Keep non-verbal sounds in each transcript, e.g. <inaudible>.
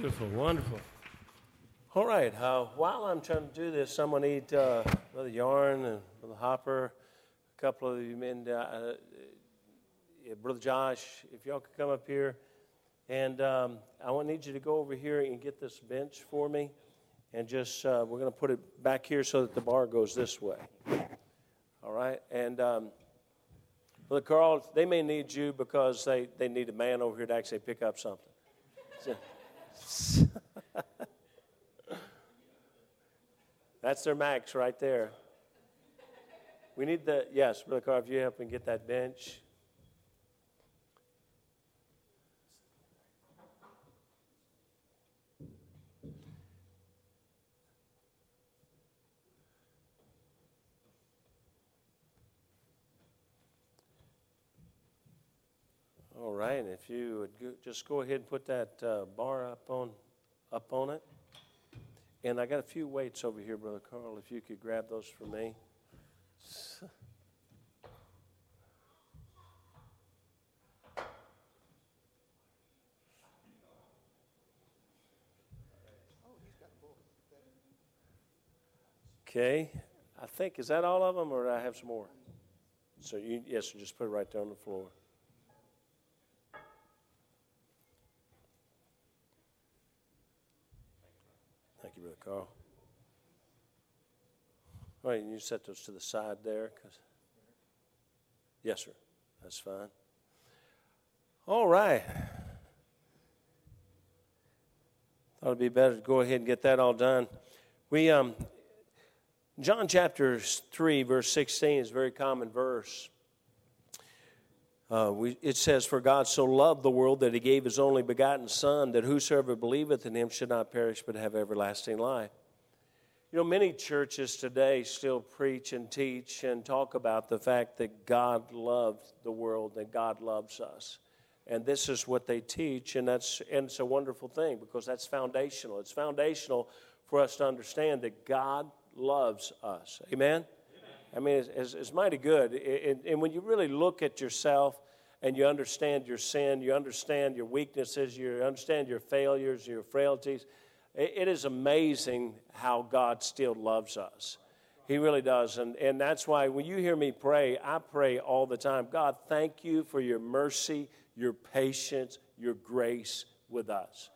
Beautiful, wonderful. All right, uh, while I'm trying to do this, to need uh, Brother Yarn and Brother Hopper, a couple of you men, uh, Brother Josh, if y'all could come up here. And um, I want need you to go over here and get this bench for me. And just, uh, we're going to put it back here so that the bar goes this way. All right? And um, Brother Carl, they may need you because they, they need a man over here to actually pick up something. So, <laughs> That's their max right there. We need the, yes, Brother Carl, if you help me get that bench. All right, if you would go, just go ahead and put that uh, bar up on, up on it. And I got a few weights over here, Brother Carl, if you could grab those for me. Okay, I think, is that all of them, or do I have some more? So you, yes, just put it right there on the floor. Brother All right, you set those to the side there. Cause, yes, sir. That's fine. All right. Thought it'd be better to go ahead and get that all done. We, um, John chapter 3, verse 16 is a very common verse. Uh, we, it says, For God so loved the world that he gave his only begotten Son, that whosoever believeth in him should not perish but have everlasting life. You know, many churches today still preach and teach and talk about the fact that God loved the world, that God loves us. And this is what they teach, and, that's, and it's a wonderful thing because that's foundational. It's foundational for us to understand that God loves us. Amen? I mean, it's, it's, it's mighty good. And, and when you really look at yourself and you understand your sin, you understand your weaknesses, you understand your failures, your frailties, it, is amazing how God still loves us. He really does. And, and that's why when you hear me pray, I pray all the time God, thank you for your mercy, your patience, your grace with us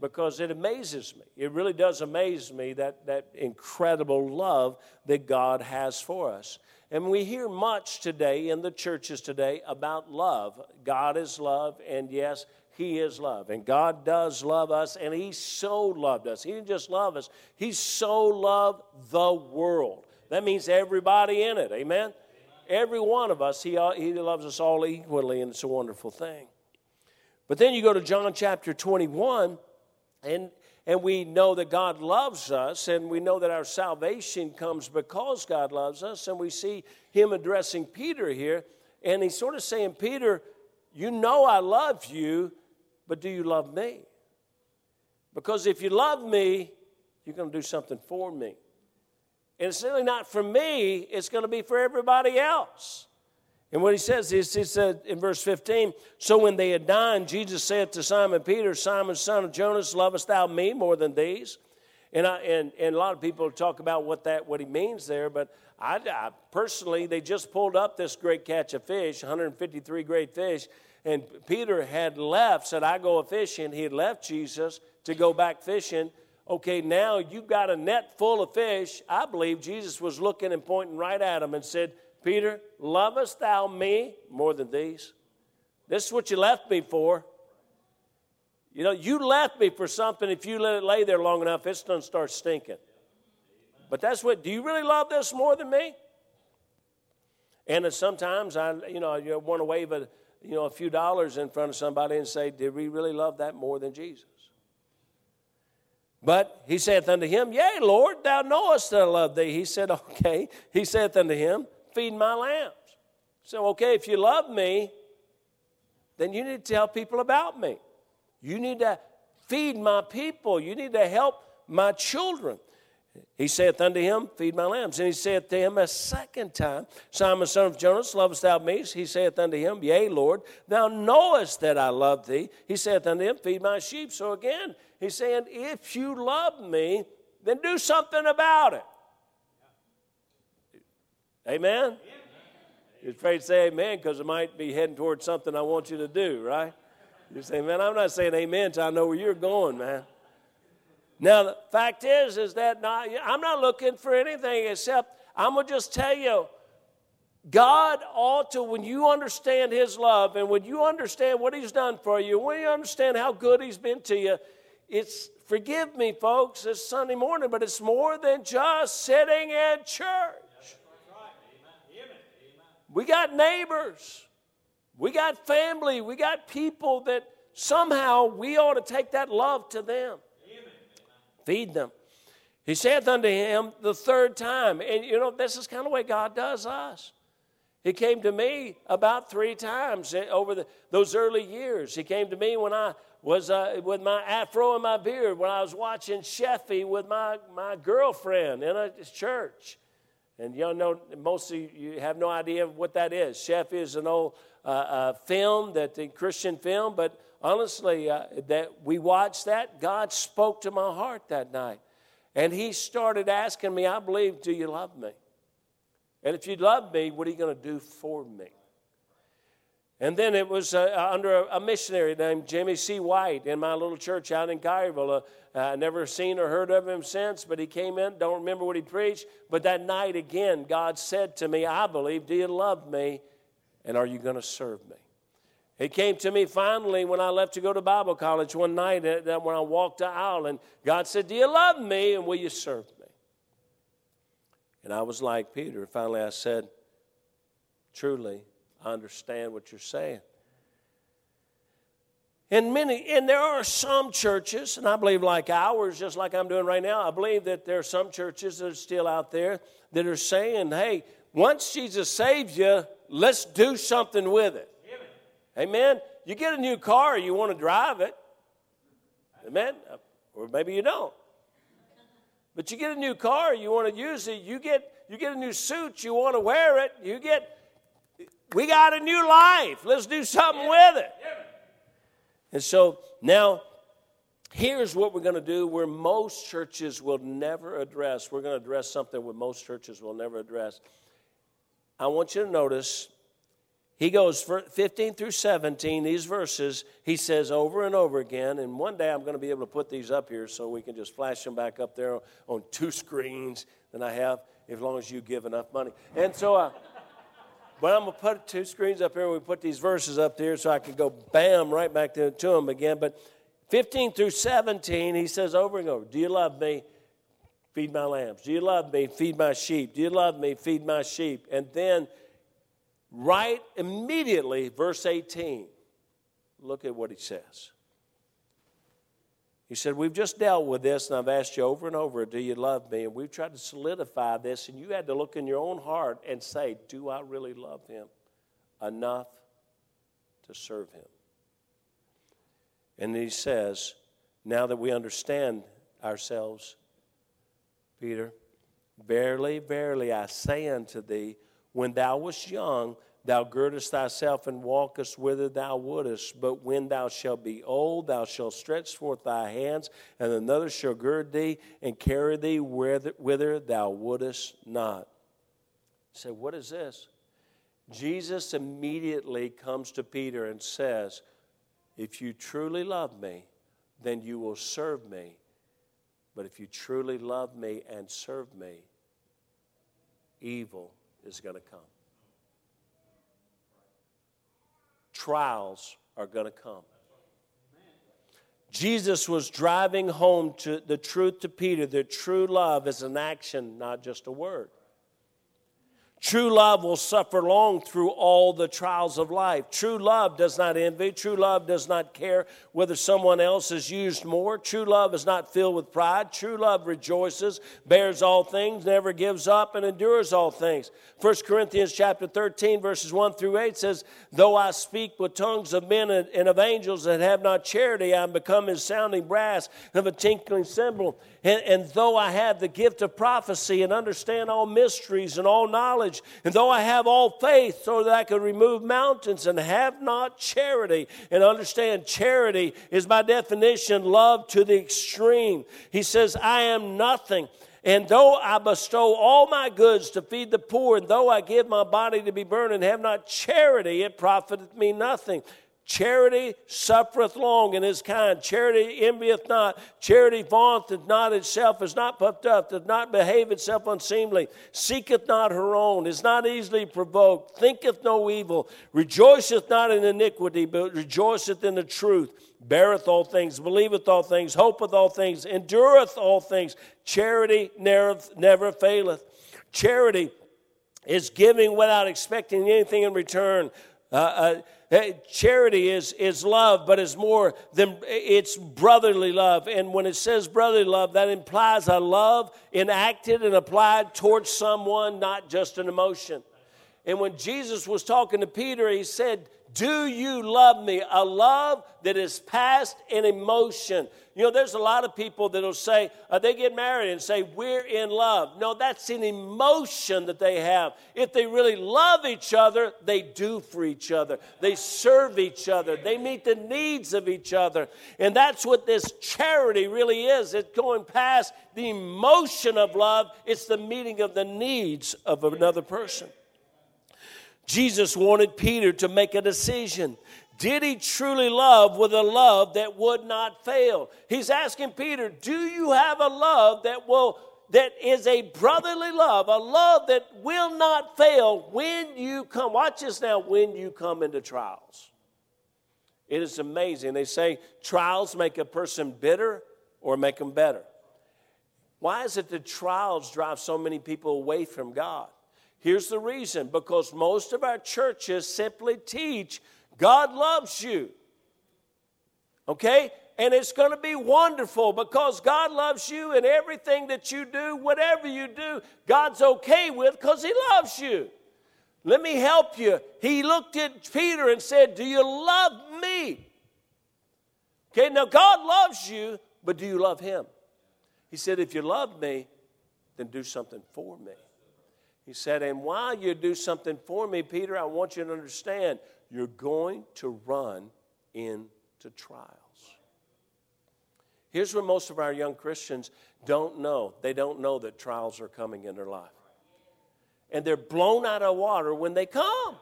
because it amazes me. It really does amaze me that, that incredible love that God has for us. And we hear much today in the churches today about love. God is love, and yes, He is love. And God does love us, and He so loved us. He didn't just love us, He so loved the world. That means everybody in it. Amen? Every one of us, he, he loves us all equally, and it's a wonderful thing. But then you go to John chapter 21 and, and we know that God loves us, and we know that our salvation comes because God loves us. And we see him addressing Peter here, and he's sort of saying, Peter, you know I love you, but do you love me? Because if you love me, you're going to do something for me. And it's really not for me, it's going to be for everybody else. And what he says is, he said in verse 15, So when they had dined, Jesus said to Simon Peter, Simon, son of Jonas, lovest thou me more than these? And, I, and, and a lot of people talk about what, that, what he means there, but I, I personally, they just pulled up this great catch of fish, 153 great fish, and Peter had left, said, I go a fishing. He had left Jesus to go back fishing. Okay, now you've got a net full of fish. I believe Jesus was looking and pointing right at him and said, Peter, lovest thou me more than these? This is what you left me for. You know, you left me for something. If you let it lay there long enough, it's going to start stinking. But that's what, do you really love this more than me? And sometimes I, you know, you want to wave a, you know, a few dollars in front of somebody and say, did we really love that more than Jesus? But he saith unto him, Yea, Lord, thou knowest that I love thee. He said, Okay. He saith unto him, feed my lambs. So, okay, if you love me, then you need to tell people about me. You need to feed my people. You need to help my children. He saith unto him, Feed my lambs. And he saith to him a second time, Simon, son of Jonas, lovest thou me? He saith unto him, Yea, Lord, thou knowest that I love thee. He saith unto him, Feed my sheep. So again, he's saying, If you love me, then do something about it. Amen? You're afraid to say amen because it might be heading towards something I want you to do, right? You say, man, I'm not saying amen until I know where you're going, man. Now, the fact is, is that not, I'm not looking for anything except I'm going to just tell you, God ought to, when you understand His love and when you understand what He's done for you, when you understand how good He's been to you, it's, forgive me, folks, it's Sunday morning, but it's more than just sitting in church. We got neighbors, we got family, we got people that somehow we ought to take that love to them feed them. He saith unto him the third time, and you know, this is kind of the way God does us. He came to me about three times over the, those early years. He came to me when I was uh, with my afro and my beard, when I was watching Sheffey with my, my girlfriend in a church. And you know, most of you have no idea what that is. Sheffey is an old uh, uh, film, that the Christian film, but honestly, uh, that we watched that, God spoke to my heart that night. And He started asking me, I believe, do you love me? And if you love me, what are you going to do for me? And then it was uh, uh under a, a, missionary named Jimmy C. White in my little church out in Collierville. Uh, I never seen or heard of him since, but he came in. Don't remember what he preached. But that night again, God said to me, I believe, do you love me? And are you going to serve me? It came to me finally when I left to go to Bible college one night uh, when I walked the aisle, and God said, Do you love me and will you serve me? And I was like Peter. Finally, I said, Truly, I understand what you're saying. And many, and there are some churches, and I believe like ours, just like I'm doing right now, I believe that there are some churches that are still out there that are saying, hey, once Jesus saves you, let's do something with it. Amen. You get a new car, you want to drive it. Amen. Or maybe you don't. But you get a new car, you want to use it. You get you get a new suit, you want to wear it. You get we got a new life. Let's do something with it. And so now here's what we're going to do where most churches will never address. We're going to address something where most churches will never address. I want you to notice he goes 15 through 17, these verses, he says over and over again. And one day I'm going to be able to put these up here so we can just flash them back up there on two screens that I have, as long as you give enough money. And so, uh, but I'm going to put two screens up here and we put these verses up there so I can go bam right back to, to them again. But 15 through 17, he says over and over, Do you love me? Feed my lambs. Do you love me? Feed my sheep. Do you love me? Feed my sheep. And then right immediately, verse 18, look at what he says. He said, We've just dealt with this, and I've asked you over and over, Do you love me? And we've tried to solidify this, and you had to look in your own heart and say, Do I really love him enough to serve him? And he says, Now that we understand ourselves, Peter, verily, verily, I say unto thee, when thou wast young, thou girdest thyself and walkest whither thou wouldest. But when thou shalt be old, thou shalt stretch forth thy hands, and another shall gird thee and carry thee whither, thou wouldest not. Say, so what is this? Jesus immediately comes to Peter and says, If you truly love me, then you will serve me. But if you truly love me and serve me, evil is going to come. Trials are going to come. Jesus was driving home to the truth to Peter that true love is an action, not just a word. True love will suffer long through all the trials of life. True love does not envy. True love does not care whether someone else is used more. True love is not filled with pride. True love rejoices, bears all things, never gives up, and endures all things. 1 Corinthians chapter 13, verses 1 through 8 says, Though I speak with tongues of men and of angels and have not charity, I am become as sounding brass and of a tinkling cymbal. And, and though I have the gift of prophecy and understand all mysteries and all knowledge, and though I have all faith so that I could remove mountains and have not charity, and understand charity is by definition love to the extreme. He says, I am nothing. And though I bestow all my goods to feed the poor, and though I give my body to be burned and have not charity, it profiteth me nothing. Charity suffereth long and is kind. Charity envieth not. Charity vaunteth not itself, is not puffed up, doth not behave itself unseemly, seeketh not her own, is not easily provoked, thinketh no evil, rejoiceth not in iniquity, but rejoiceth in the truth, beareth all things, believeth all things, hopeth all things, endureth all things. Charity never, never faileth. Charity is giving without expecting anything in return. Uh, uh, charity is, is love, but it's more than it's brotherly love. And when it says brotherly love, that implies a love enacted and applied towards someone, not just an emotion. And when Jesus was talking to Peter, he said, Do you love me? A love that is past in emotion. You know, there's a lot of people that'll say, uh, they get married and say, We're in love. No, that's an emotion that they have. If they really love each other, they do for each other, they serve each other, they meet the needs of each other. And that's what this charity really is. It's going past the emotion of love, it's the meeting of the needs of another person. Jesus wanted Peter to make a decision. Did he truly love with a love that would not fail? He's asking Peter, do you have a love that will that is a brotherly love, a love that will not fail when you come. Watch this now, when you come into trials. It is amazing. They say trials make a person bitter or make them better. Why is it that trials drive so many people away from God? Here's the reason because most of our churches simply teach God loves you. Okay? And it's going to be wonderful because God loves you and everything that you do, whatever you do, God's okay with because He loves you. Let me help you. He looked at Peter and said, Do you love me? Okay, now God loves you, but do you love Him? He said, If you love me, then do something for me. He said, And while you do something for me, Peter, I want you to understand you're going to run into trials. Here's what most of our young Christians don't know they don't know that trials are coming in their life. And they're blown out of water when they come.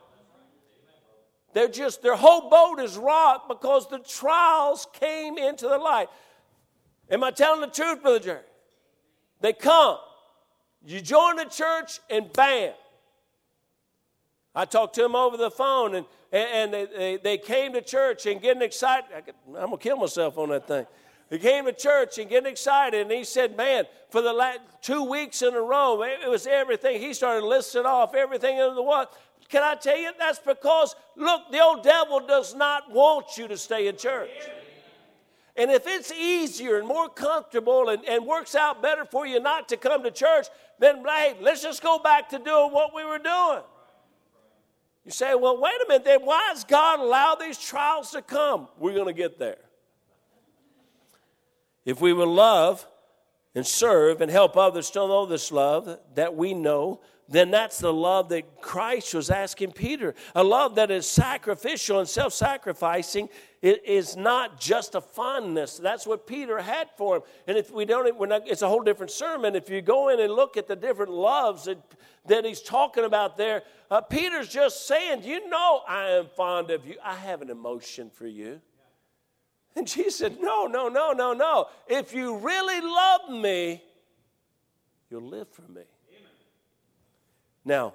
They're just, their whole boat is rocked because the trials came into their life. Am I telling the truth, Brother Jerry? They come. You join the church, and bam. I talked to them over the phone, and and, they, they, they, came to church and getting excited. I am going to kill myself on that thing. They came to church and getting excited, and he said, Man, for the last two weeks in a row, it was everything. He started listing off everything in the world. Can I tell you? That's because, look, the old devil does not want you to stay in church. And if it's easier and more comfortable and, and works out better for you not to come to church, then hey, let's just go back to doing what we were doing. You say, well, wait a minute, then why does God allow these trials to come? We're going to get there. If we will love and serve and help others to know this love that we know, then that's the love that Christ was asking Peter. A love that is sacrificial and self sacrificing it is not just a fondness. That's what Peter had for him. And if we don't, we're not, it's a whole different sermon. If you go in and look at the different loves that, that he's talking about there, uh, Peter's just saying, You know, I am fond of you. I have an emotion for you. And <laughs> Jesus said, No, no, no, no, no. If you really love me, you'll live for me. Amen. Now,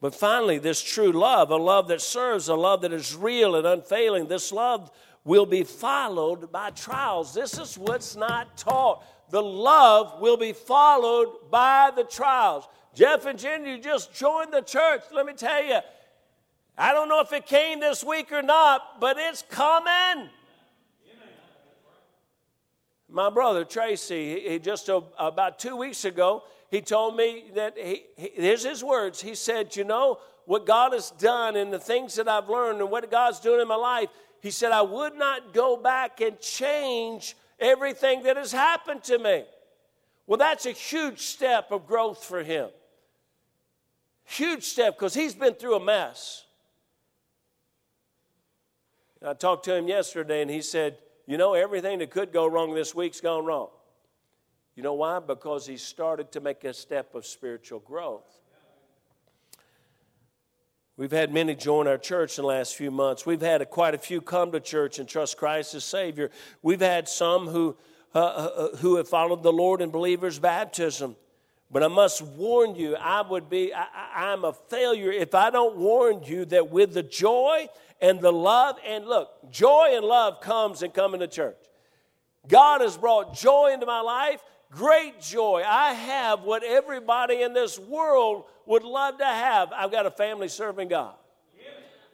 but finally, this true love, a love that serves, a love that is real and unfailing, this love will be followed by trials. This is what's not taught. The love will be followed by the trials. Jeff and Jen, you just joined the church. Let me tell you, I don't know if it came this week or not, but it's coming. My brother Tracy, he, just about two weeks ago, he told me that he, he, here's his words. He said, You know, what God has done and the things that I've learned and what God's doing in my life, he said, I would not go back and change everything that has happened to me. Well, that's a huge step of growth for him. Huge step because he's been through a mess. I talked to him yesterday and he said, You know, everything that could go wrong this week's gone wrong. You know why? Because he started to make a step of spiritual growth. We've had many join our church in the last few months. We've had a, quite a few come to church and trust Christ as Savior. We've had some who, uh, uh, uh who have followed the Lord in believers' baptism. But I must warn you, I would be, I, I'm a failure if I don't warn you that with the joy and the love, and look, joy and love comes and come into church. God has brought joy into my life, great joy. I have what everybody in this world would love to have. I've got a family serving God.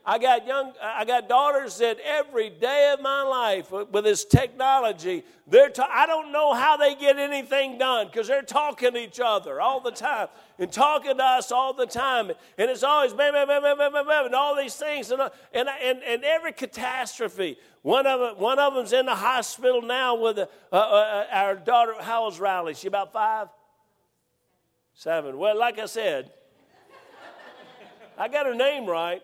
I got young, I got daughters that every day of my life with this technology, they're ta- I don't know how they get anything done because they're talking to each other all the time and talking to us all the time. And it's always bam, bam, bam, bam, bam, bam, bam and all these things. And, and, and, and every catastrophe. One of, them, one of them's in the hospital now with a, uh, uh, our daughter. How old's Riley? She about five? Seven. Well, like I said, I got her name right.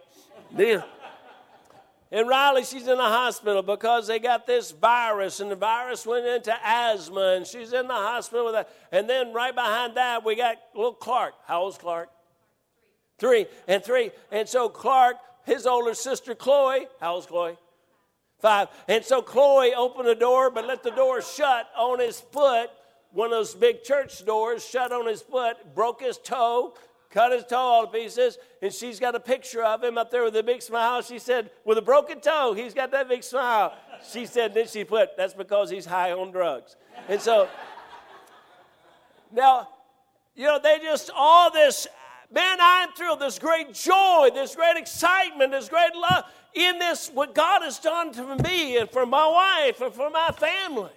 And Riley, she's in the hospital because they got this virus, and the virus went into asthma, and she's in the hospital with that. And then right behind that, we got little Clark. How old's Clark? Three. And three. And so Clark, his older sister Chloe, how old's Chloe? Five. And so Chloe opened the door, but let the door shut on his foot. One of those big church doors shut on his foot, broke his toe, cut his toe all to pieces, and she's got a picture of him up there with a big smile. She said, with a broken toe, he's got that big smile. She said, then she put, that's because he's high on drugs. And so, now, you know, they just, all this, man, I'm thrilled, this great joy, this great excitement, this great love in this, what God has done for me and for my wife and for my family.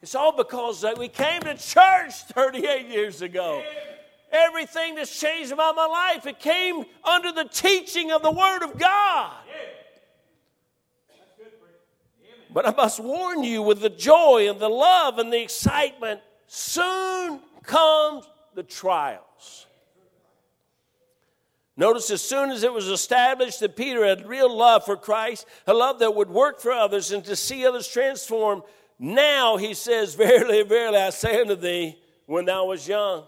It's all because we came to church 38 years ago. Everything that's changed about my life, it came under the teaching of the Word of God. But I must warn you with the joy and the love and the excitement, soon comes the trials. Notice as soon as it was established that Peter had real love for Christ, a love that would work for others and to see others transformed, now he says, Verily, verily, I say unto thee, when thou was young,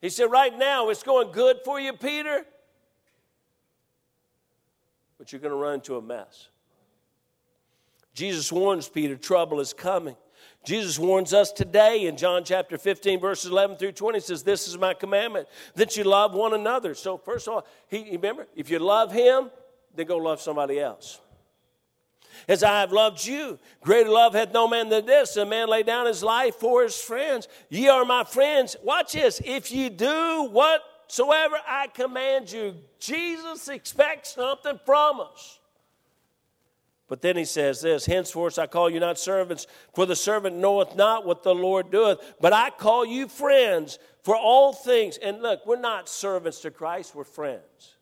he said, Right now, it's going good for you, Peter, but you're going to run into a mess. Jesus warns Peter, trouble is coming. Jesus warns us today in John chapter 15, verses 11 through 20, says, This is my commandment, that you love one another. So, first of all, he, remember, if you love him, then go love somebody else as I have loved you. Greater love hath no man than this, a man lay down his life for his friends. Ye are my friends. Watch this. If ye do whatsoever I command you, Jesus expects something from us. But then he says this Henceforth I call you not servants, for the servant knoweth not what the Lord doeth, but I call you friends for all things. And look, we're not servants to Christ, we're friends.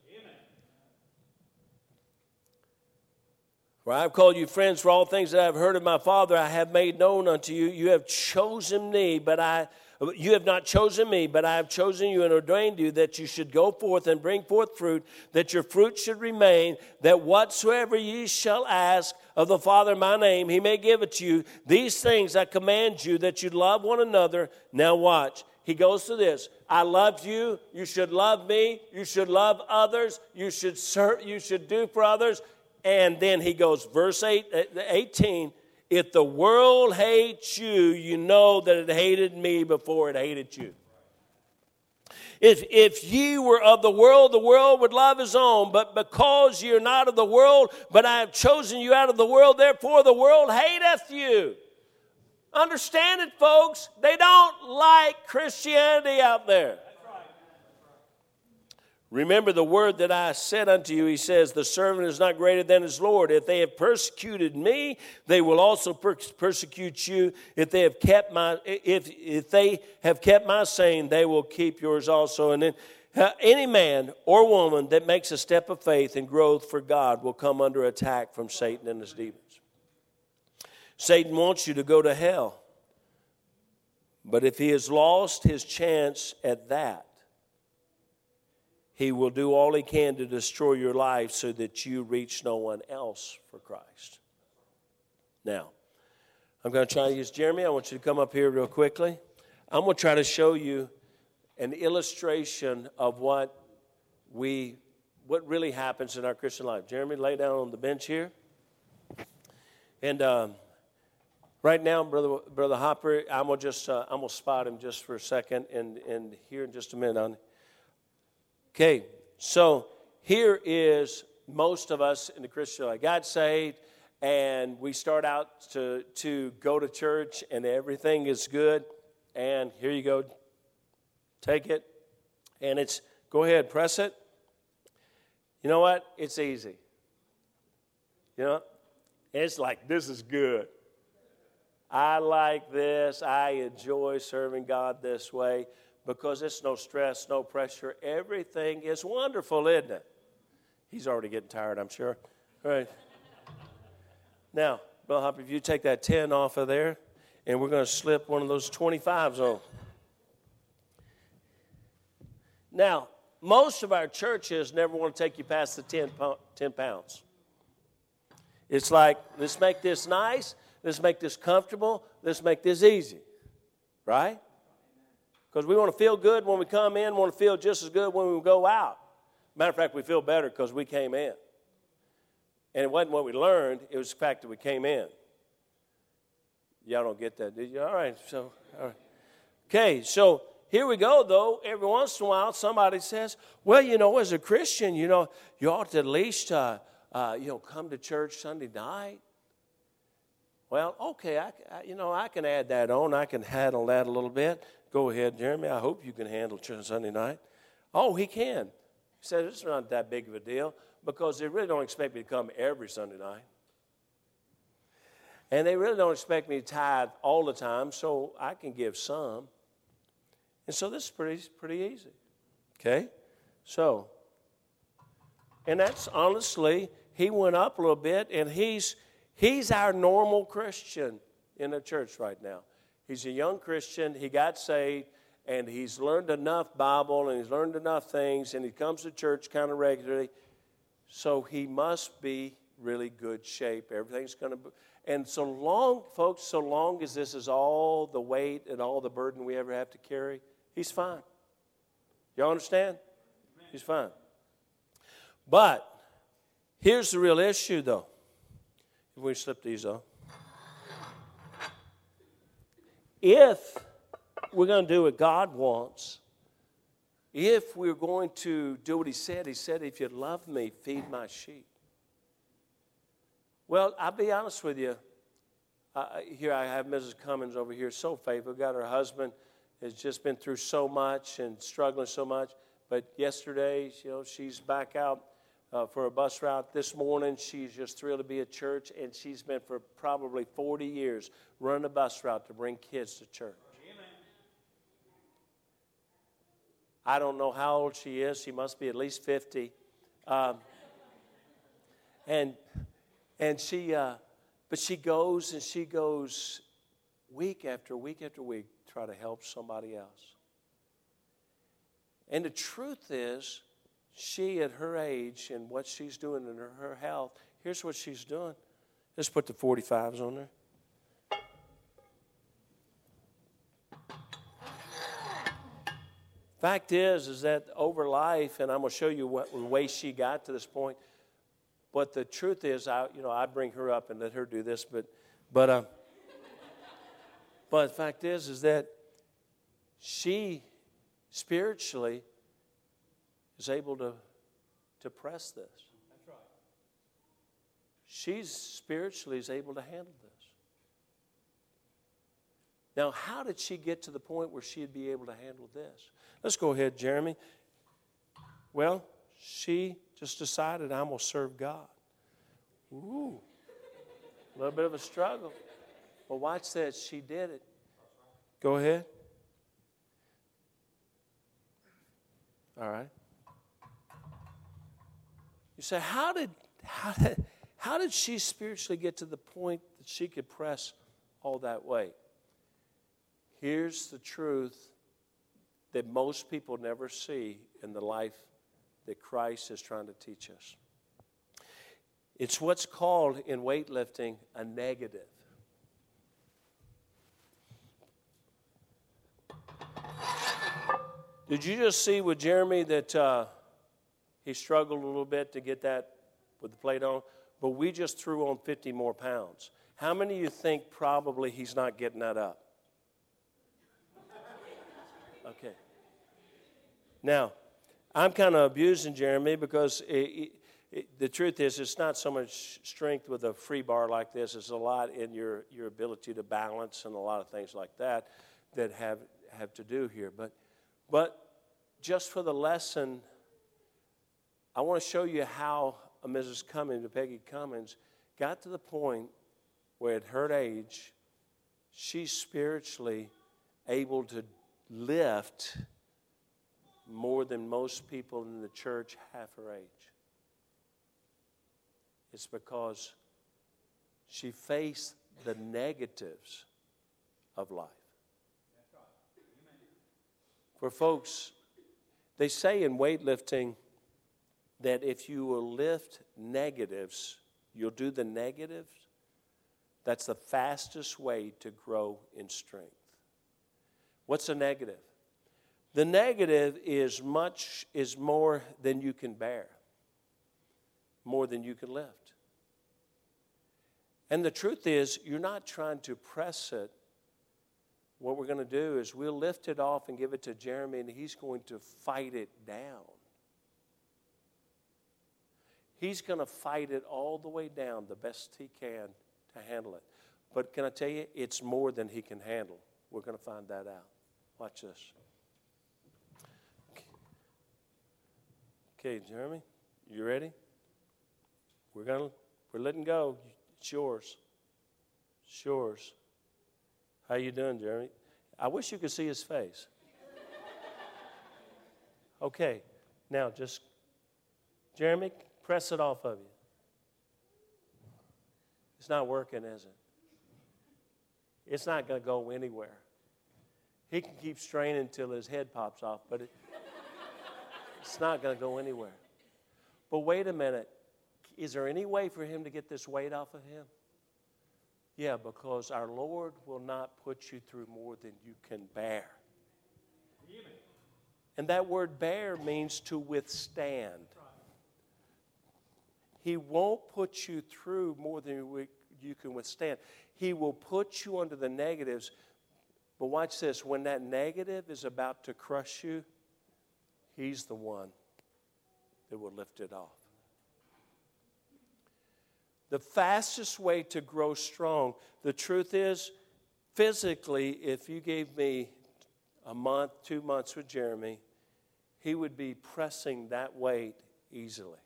For I have called you friends for all things that I have heard of my Father, I have made known unto you. You have chosen me, but I you have not chosen me, but I have chosen you and ordained you that you should go forth and bring forth fruit, that your fruit should remain, that whatsoever ye shall ask of the Father in my name, he may give it to you. These things I command you that you love one another. Now watch. He goes to this. I love you. You should love me. You should love others. You should serve. You should do for others. And then he goes, verse 8, uh, 18 If the world hates you, you know that it hated me before it hated you. If, if ye were of the world, the world would love his own. But because you're not of the world, but I have chosen you out of the world, therefore the world hateth you. Understand it, folks. They don't like Christianity out there. Remember the word that I said unto you, he says, The servant is not greater than his Lord. If they have persecuted me, they will also per- persecute you. If they have kept my if if they have kept my saying, they will keep yours also. And then uh, any man or woman that makes a step of faith and growth for God will come under attack from Satan and his demons. Satan wants you to go to hell. But if he has lost his chance at that, he will do all he can to destroy your life so that you reach no one else for Christ. Now, I'm going to try to use Jeremy. I want you to come up here real quickly. I'm going to try to show you an illustration of what we what really happens in our Christian life. Jeremy, lay down on the bench here. And um, right now, brother, brother Hopper, I'm gonna just uh, I'm gonna spot him just for a second, and and here in just a minute. Okay, so here is most of us in the Christian life. Got saved, and we start out to, to go to church, and everything is good. And here you go. Take it. And it's, go ahead, press it. You know what? It's easy. You know, it's like, this is good. I like this. I enjoy serving God this way because it's no stress, no pressure. Everything is wonderful, isn't it? He's already getting tired, I'm sure. All right. Now, Bill Hopper, if you take that 10 off of there, and we're going to slip one of those 25s on. Now, most of our churches never want to take you past the 10, 10 pounds. It's like, let's make this nice, let's make this comfortable, let's make this easy. Right? Because we want to feel good when we come in, want to feel just as good when we go out. Matter of fact, we feel better because we came in. And it wasn't what we learned, it was the fact that we came in. Y'all don't get that, did you? All right, so, all right. Okay, so here we go, though. Every once in a while, somebody says, well, you know, as a Christian, you know, you ought to at least, uh, uh, you know, come to church Sunday night. Well, okay, I, I, you know, I can add that on. I can handle that a little bit. Go ahead, Jeremy. I hope you can handle Sunday night. Oh, he can. He said, It's not that big of a deal because they really don't expect me to come every Sunday night. And they really don't expect me to tithe all the time, so I can give some. And so this is pretty, pretty easy. Okay? So, and that's honestly, he went up a little bit, and he's he's our normal Christian in the church right now. He's a young Christian. He got saved and he's learned enough Bible and he's learned enough things and he comes to church kind of regularly. So he must be really good shape. Everything's going to be. And so long, folks, so long as this is all the weight and all the burden we ever have to carry, he's fine. Y'all understand? He's fine. But here's the real issue, though. If we slip these off. If we're going to do what God wants, if we're going to do what He said, He said, If you love me, feed my sheep. Well, I'll be honest with you. Uh, here I have Mrs. Cummins over here, so faithful. Got her husband has just been through so much and struggling so much. But yesterday, you know, she's back out uh, for a bus route this morning. She's just thrilled to be at church, and she's been for probably 40 years running a bus route to bring kids to church. Amen. I don't know how old she is. She must be at least 50. Um, and and she, uh, but she goes and she goes week after week after week try to help somebody else. And the truth is, she at her age and what she's doing in her, her health, here's what she's doing. Let's put the 45s on there. Fact is, is that over life, and I'm going to show you what the way she got to this point. But the truth is, I you know I bring her up and let her do this, but but uh, but the fact is, is that she spiritually is able to, to press this. That's right. She's spiritually is able to handle this. Now, how did she get to the point where she'd be able to handle this? Let's go ahead, Jeremy. Well, she just decided I'm going to serve God. Ooh, a little bit of a struggle. But watch this. She did it. Go ahead. All right. You say, how did, how did, how did she spiritually get to the point that she could press all that weight? Here's the truth that most people never see in the life that Christ is trying to teach us. It's what's called in weightlifting a negative. Did you just see with Jeremy that uh, he struggled a little bit to get that with the plate on? But we just threw on 50 more pounds. How many of you think probably he's not getting that up? Okay. Now, I'm kind of abusing Jeremy because it, it, it, the truth is, it's not so much strength with a free bar like this. It's a lot in your, your ability to balance and a lot of things like that that have, have to do here. But, but just for the lesson, I want to show you how Mrs. Cummins, Peggy Cummins, got to the point where at her age, she's spiritually able to lift more than most people in the church half her age. It's because she faced the negatives of life. For folks, they say in weightlifting that if you will lift negatives, you'll do the negatives. That's the fastest way to grow in strength. What's a negative? The negative is much is more than you can bear. More than you can lift. And the truth is, you're not trying to press it. What we're going to do is we'll lift it off and give it to Jeremy, and he's going to fight it down. He's going to fight it all the way down the best he can to handle it. But can I tell you, it's more than he can handle. We're going to find that out. Watch this. Okay, Jeremy, you ready? We're gonna we're letting go. It's yours. It's yours. How you doing, Jeremy? I wish you could see his face. <laughs> Okay, now just Jeremy, press it off of you. It's not working, is it? It's not going to go anywhere. He can keep straining until his head pops off, but it, it's not going to go anywhere. But wait a minute. Is there any way for him to get this weight off of him? Yeah, because our Lord will not put you through more than you can bear. And that word bear means to withstand. He won't put you through more than you can withstand. He will put you under the negatives but watch this when that negative is about to crush you, He's the one that will lift it off. The fastest way to grow strong, the truth is, physically, if you gave me a month, two months with Jeremy, he would be pressing that weight easily.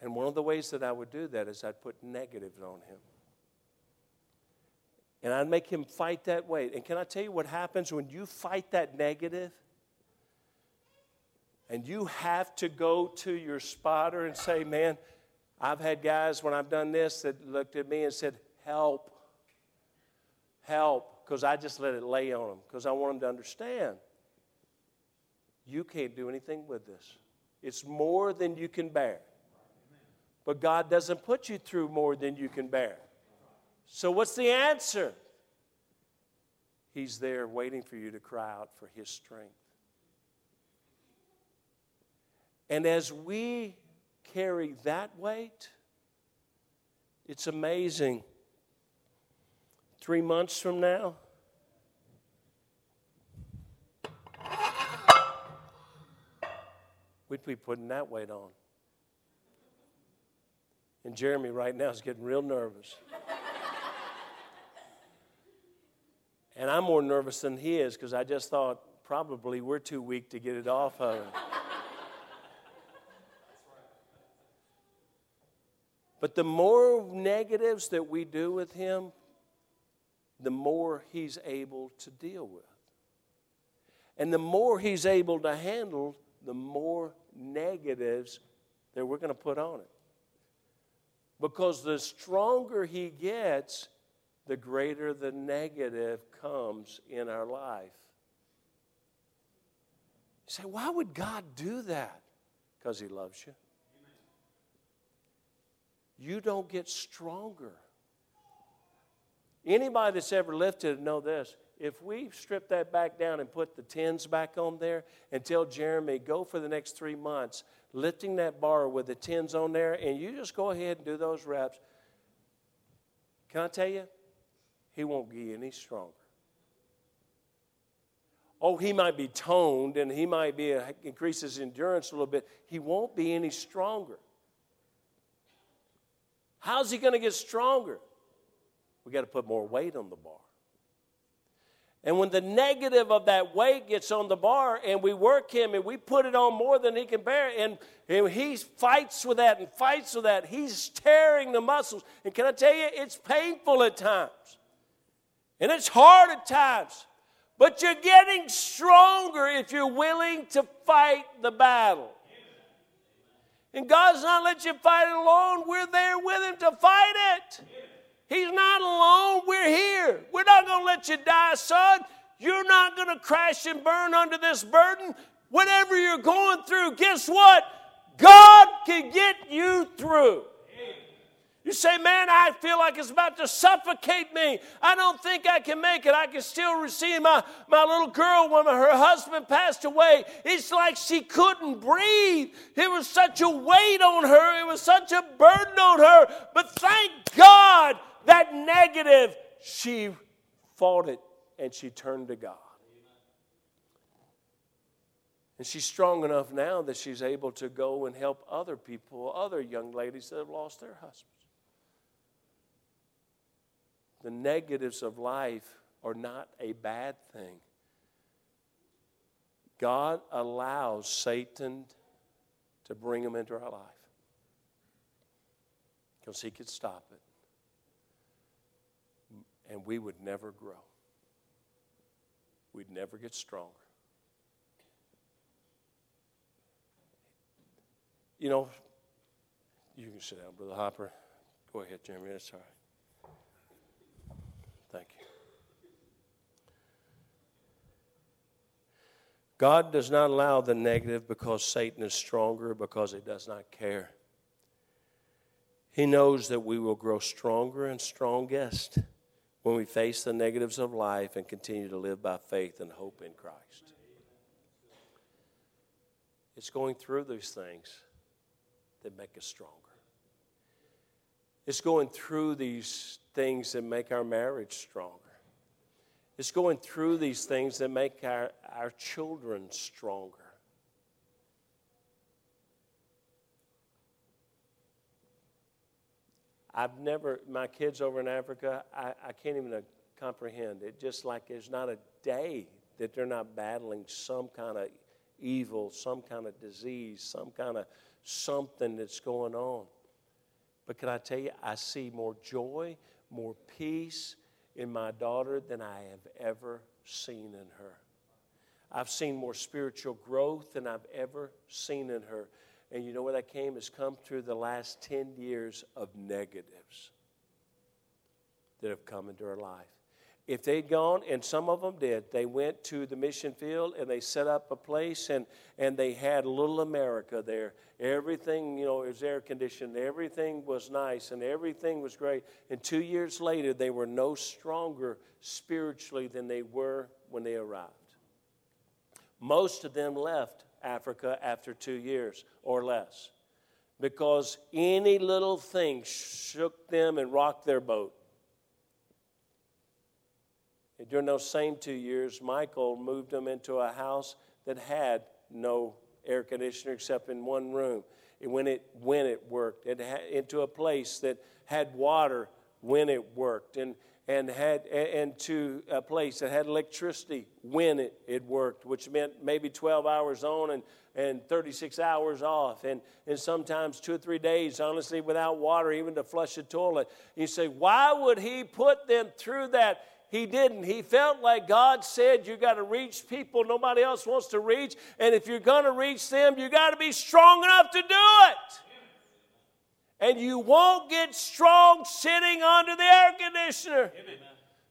And one of the ways that I would do that is I'd put negatives on him. And I'd make him fight that weight. And can I tell you what happens when you fight that negative? And you have to go to your spotter and say, Man, I've had guys when I've done this that looked at me and said, Help, help, because I just let it lay on them, because I want them to understand you can't do anything with this. It's more than you can bear. But God doesn't put you through more than you can bear. So, what's the answer? He's there waiting for you to cry out for His strength. And as we carry that weight, it's amazing. Three months from now, we'd be putting that weight on. And Jeremy right now is getting real nervous. and I'm more nervous than he is because I just thought probably we're too weak to get it off of him. But the more negatives that we do with him, the more he's able to deal with. And the more he's able to handle, the more negatives that we're going to put on it. Because the stronger he gets, the greater the negative comes in our life. You say, why would God do that? Because he loves you. You don't get stronger. Anybody that's ever lifted know this. If we strip that back down and put the tens back on there and tell Jeremy, go for the next three months, lifting that bar with the tens on there, and you just go ahead and do those reps, can I tell you? He won't get any stronger. Oh, he might be toned and he might be a, increase his endurance a little bit. He won't be any stronger. How's he going to get stronger? We got to put more weight on the bar. And when the negative of that weight gets on the bar and we work him and we put it on more than he can bear, and, and he fights with that and fights with that, he's tearing the muscles. And can I tell you, it's painful at times. And it's hard at times. But you're getting stronger if you're willing to fight the battle. And God's not let you fight it alone. We're there with Him to fight it. He's not alone. We're here. We're not going to let you die, son. You're not going to crash and burn under this burden. Whatever you're going through, guess what? God can get you through. You say, man, I feel like it's about to suffocate me. I don't think I can make it. I can still receive my, my little girl when her husband passed away. It's like she couldn't breathe. It was such a weight on her, it was such a burden on her. But thank God that negative, she fought it and she turned to God. And she's strong enough now that she's able to go and help other people, other young ladies that have lost their husbands. The negatives of life are not a bad thing. God allows Satan to bring them into our life because he could stop it and we would never grow. We'd never get stronger. You know, you can sit down, Brother Hopper. Go ahead, Jeremy. That's all right. Thank you. God does not allow the negative because Satan is stronger, because he does not care. He knows that we will grow stronger and strongest when we face the negatives of life and continue to live by faith and hope in Christ. It's going through these things that make us stronger. It's going through these things that make our marriage stronger. It's going through these things that make our, our children stronger. I've never, my kids over in Africa, I, I can't even uh, comprehend it. Just like there's not a day that they're not battling some kind of evil, some kind of disease, some kind of something that's going on. But can I tell you, I see more joy, more peace in my daughter than I have ever seen in her. I've seen more spiritual growth than I've ever seen in her. And you know where that came? Has come through the last 10 years of negatives that have come into our life. If they'd gone, and some of them did, they went to the mission field and they set up a place and, and they had little America there. Everything, you know, was air conditioned, everything was nice, and everything was great. And two years later, they were no stronger spiritually than they were when they arrived. Most of them left Africa after two years or less because any little thing shook them and rocked their boat. And during those same two years, Michael moved them into a house that had no air conditioner except in one room. And When it, when it worked, it into a place that had water when it worked, and, and, had, and to a place that had electricity when it, it worked, which meant maybe 12 hours on and, and 36 hours off, and, and sometimes two or three days, honestly, without water, even to flush a toilet. You say, why would he put them through that? He didn't. He felt like God said, You got to reach people nobody else wants to reach. And if you're going to reach them, you got to be strong enough to do it. And you won't get strong sitting under the air conditioner. Amen.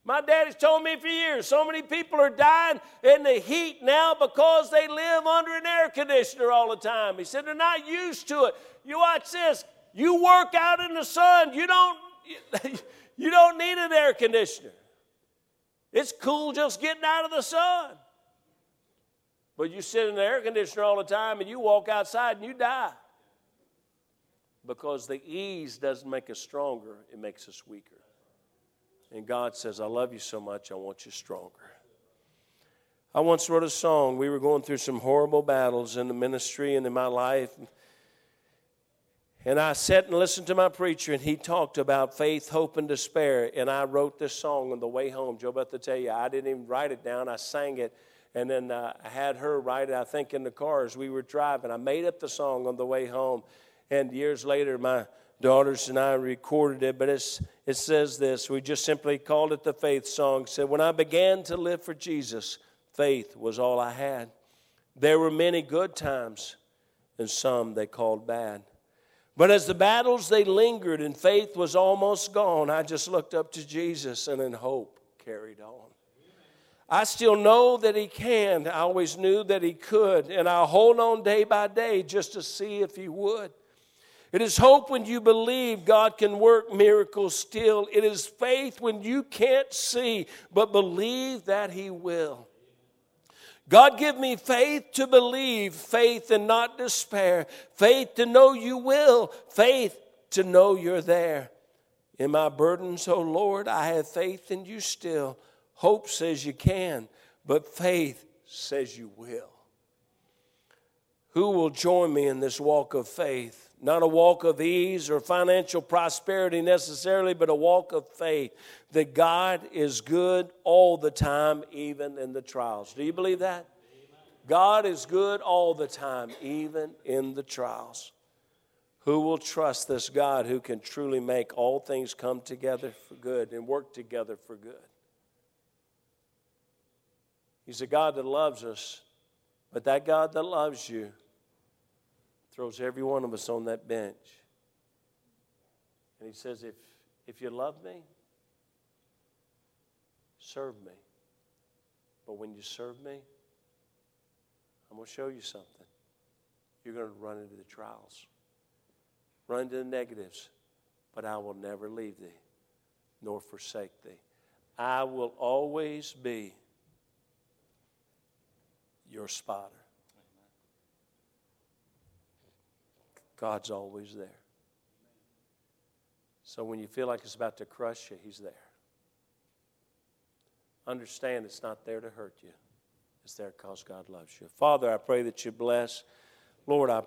My daddy's told me for years so many people are dying in the heat now because they live under an air conditioner all the time. He said they're not used to it. You watch this. You work out in the sun. You don't, <laughs> you don't need an air conditioner. It's cool just getting out of the sun. But you sit in the air conditioner all the time and you walk outside and you die. Because the ease doesn't make us stronger, it makes us weaker. And God says, I love you so much, I want you stronger. I once wrote a song. We were going through some horrible battles in the ministry and in my life. And I sat and listened to my preacher, and he talked about faith, hope, and despair. And I wrote this song on the way home. Joe, about to tell you, I didn't even write it down. I sang it, and then uh, I had her write it, I think, in the car as we were driving. I made up the song on the way home. And years later, my daughters and I recorded it, but it says this. We just simply called it the faith song. It said, When I began to live for Jesus, faith was all I had. There were many good times, and some they called bad. But as the battles they lingered and faith was almost gone, I just looked up to Jesus and in hope carried on. I still know that He can. I always knew that He could. And I'll hold on day by day just to see if He would. It is hope when you believe God can work miracles still. It is faith when you can't see, but believe that He will. God, give me faith to believe, faith and not despair, faith to know you will, faith to know you're there. In my burdens, oh Lord, I have faith in you still. Hope says you can, but faith says you will. Who will join me in this walk of faith? Not a walk of ease or financial prosperity necessarily, but a walk of faith that God is good all the time, even in the trials. Do you believe that? God is good all the time, even in the trials. Who will trust this God who can truly make all things come together for good and work together for good? He's a God that loves us, but that God that loves you throws every one of us on that bench. And he says, If, if you love me, serve me. But when you serve me, I'm going to show you something. You're going to run into the trials, run into the negatives, but I will never leave thee nor forsake thee. I will always be your spotter. God's always there. So when you feel like it's about to crush you, He's there. Understand it's not there to hurt you, it's there because God loves you. Father, I pray that you bless. Lord, I